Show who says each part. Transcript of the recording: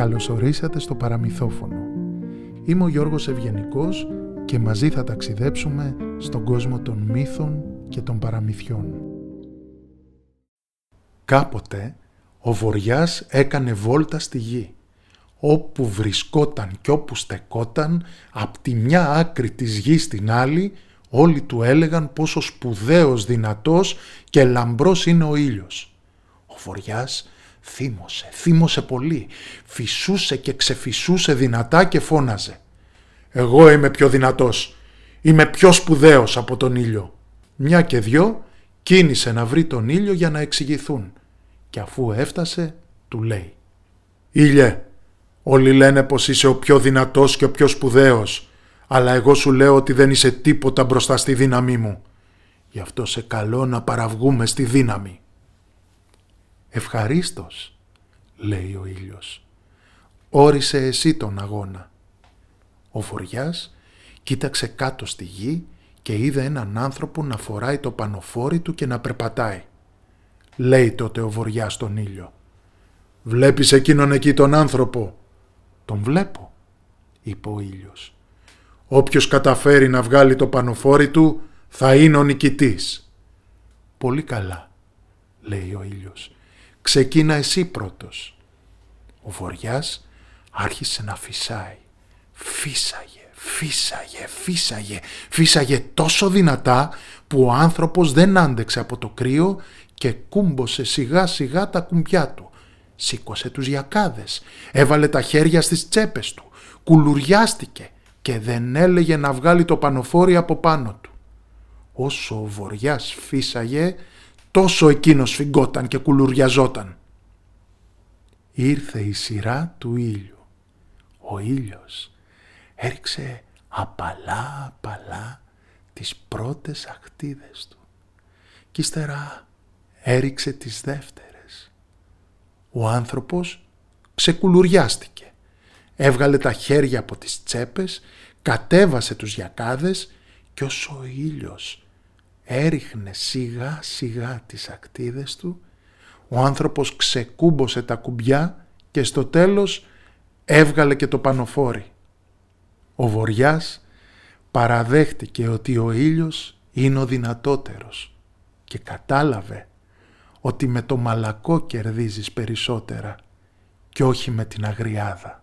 Speaker 1: Καλωσορίσατε στο παραμυθόφωνο. Είμαι ο Γιώργος Ευγενικός και μαζί θα ταξιδέψουμε στον κόσμο των μύθων και των παραμυθιών. Κάποτε ο Βοριάς έκανε βόλτα στη γη. Όπου βρισκόταν και όπου στεκόταν, από τη μια άκρη της γης στην άλλη, όλοι του έλεγαν πόσο σπουδαίος, δυνατός και λαμπρός είναι ο ήλιος. Ο Βοριάς θύμωσε, θύμωσε πολύ, φυσούσε και ξεφυσούσε δυνατά και φώναζε. «Εγώ είμαι πιο δυνατός, είμαι πιο σπουδαίος από τον ήλιο». Μια και δυο κίνησε να βρει τον ήλιο για να εξηγηθούν και αφού έφτασε του λέει «Ήλιε, όλοι λένε πως είσαι ο πιο δυνατός και ο πιο σπουδαίος, αλλά εγώ σου λέω ότι δεν είσαι τίποτα μπροστά στη δύναμή μου. Γι' αυτό σε καλώ να παραβγούμε στη δύναμη». «Ευχαρίστως», λέει ο ήλιος. «Όρισε εσύ τον αγώνα». Ο Φοριάς κοίταξε κάτω στη γη και είδε έναν άνθρωπο να φοράει το πανοφόρι του και να περπατάει. Λέει τότε ο Βοριάς στον ήλιο. «Βλέπεις εκείνον εκεί τον άνθρωπο». «Τον βλέπω», είπε ο ήλιος. «Όποιος καταφέρει να βγάλει το πανοφόρι του θα είναι ο νικητής». «Πολύ καλά», λέει ο ήλιος. «Ξεκίνα εσύ πρώτος». Ο Βοριάς άρχισε να φυσάει. Φύσαγε φύσαγε, φύσαγε, φύσαγε τόσο δυνατά που ο άνθρωπος δεν άντεξε από το κρύο και κούμποσε σιγά σιγά τα κουμπιά του. Σήκωσε τους γιακάδες, έβαλε τα χέρια στις τσέπες του, κουλουριάστηκε και δεν έλεγε να βγάλει το πανοφόρι από πάνω του. Όσο ο βοριάς φύσαγε, τόσο εκείνος φυγκόταν και κουλουριαζόταν. Ήρθε η σειρά του ήλιου. Ο ήλιος έριξε απαλά απαλά τις πρώτες ακτίδες του και ύστερα έριξε τις δεύτερες. Ο άνθρωπος ξεκουλουριάστηκε, έβγαλε τα χέρια από τις τσέπες, κατέβασε τους γιακάδες και όσο ο ήλιος έριχνε σιγά σιγά τις ακτίδες του, ο άνθρωπος ξεκούμπωσε τα κουμπιά και στο τέλος έβγαλε και το πανοφόρι. Ο Βοριάς παραδέχτηκε ότι ο ήλιος είναι ο δυνατότερος και κατάλαβε ότι με το μαλακό κερδίζεις περισσότερα και όχι με την αγριάδα.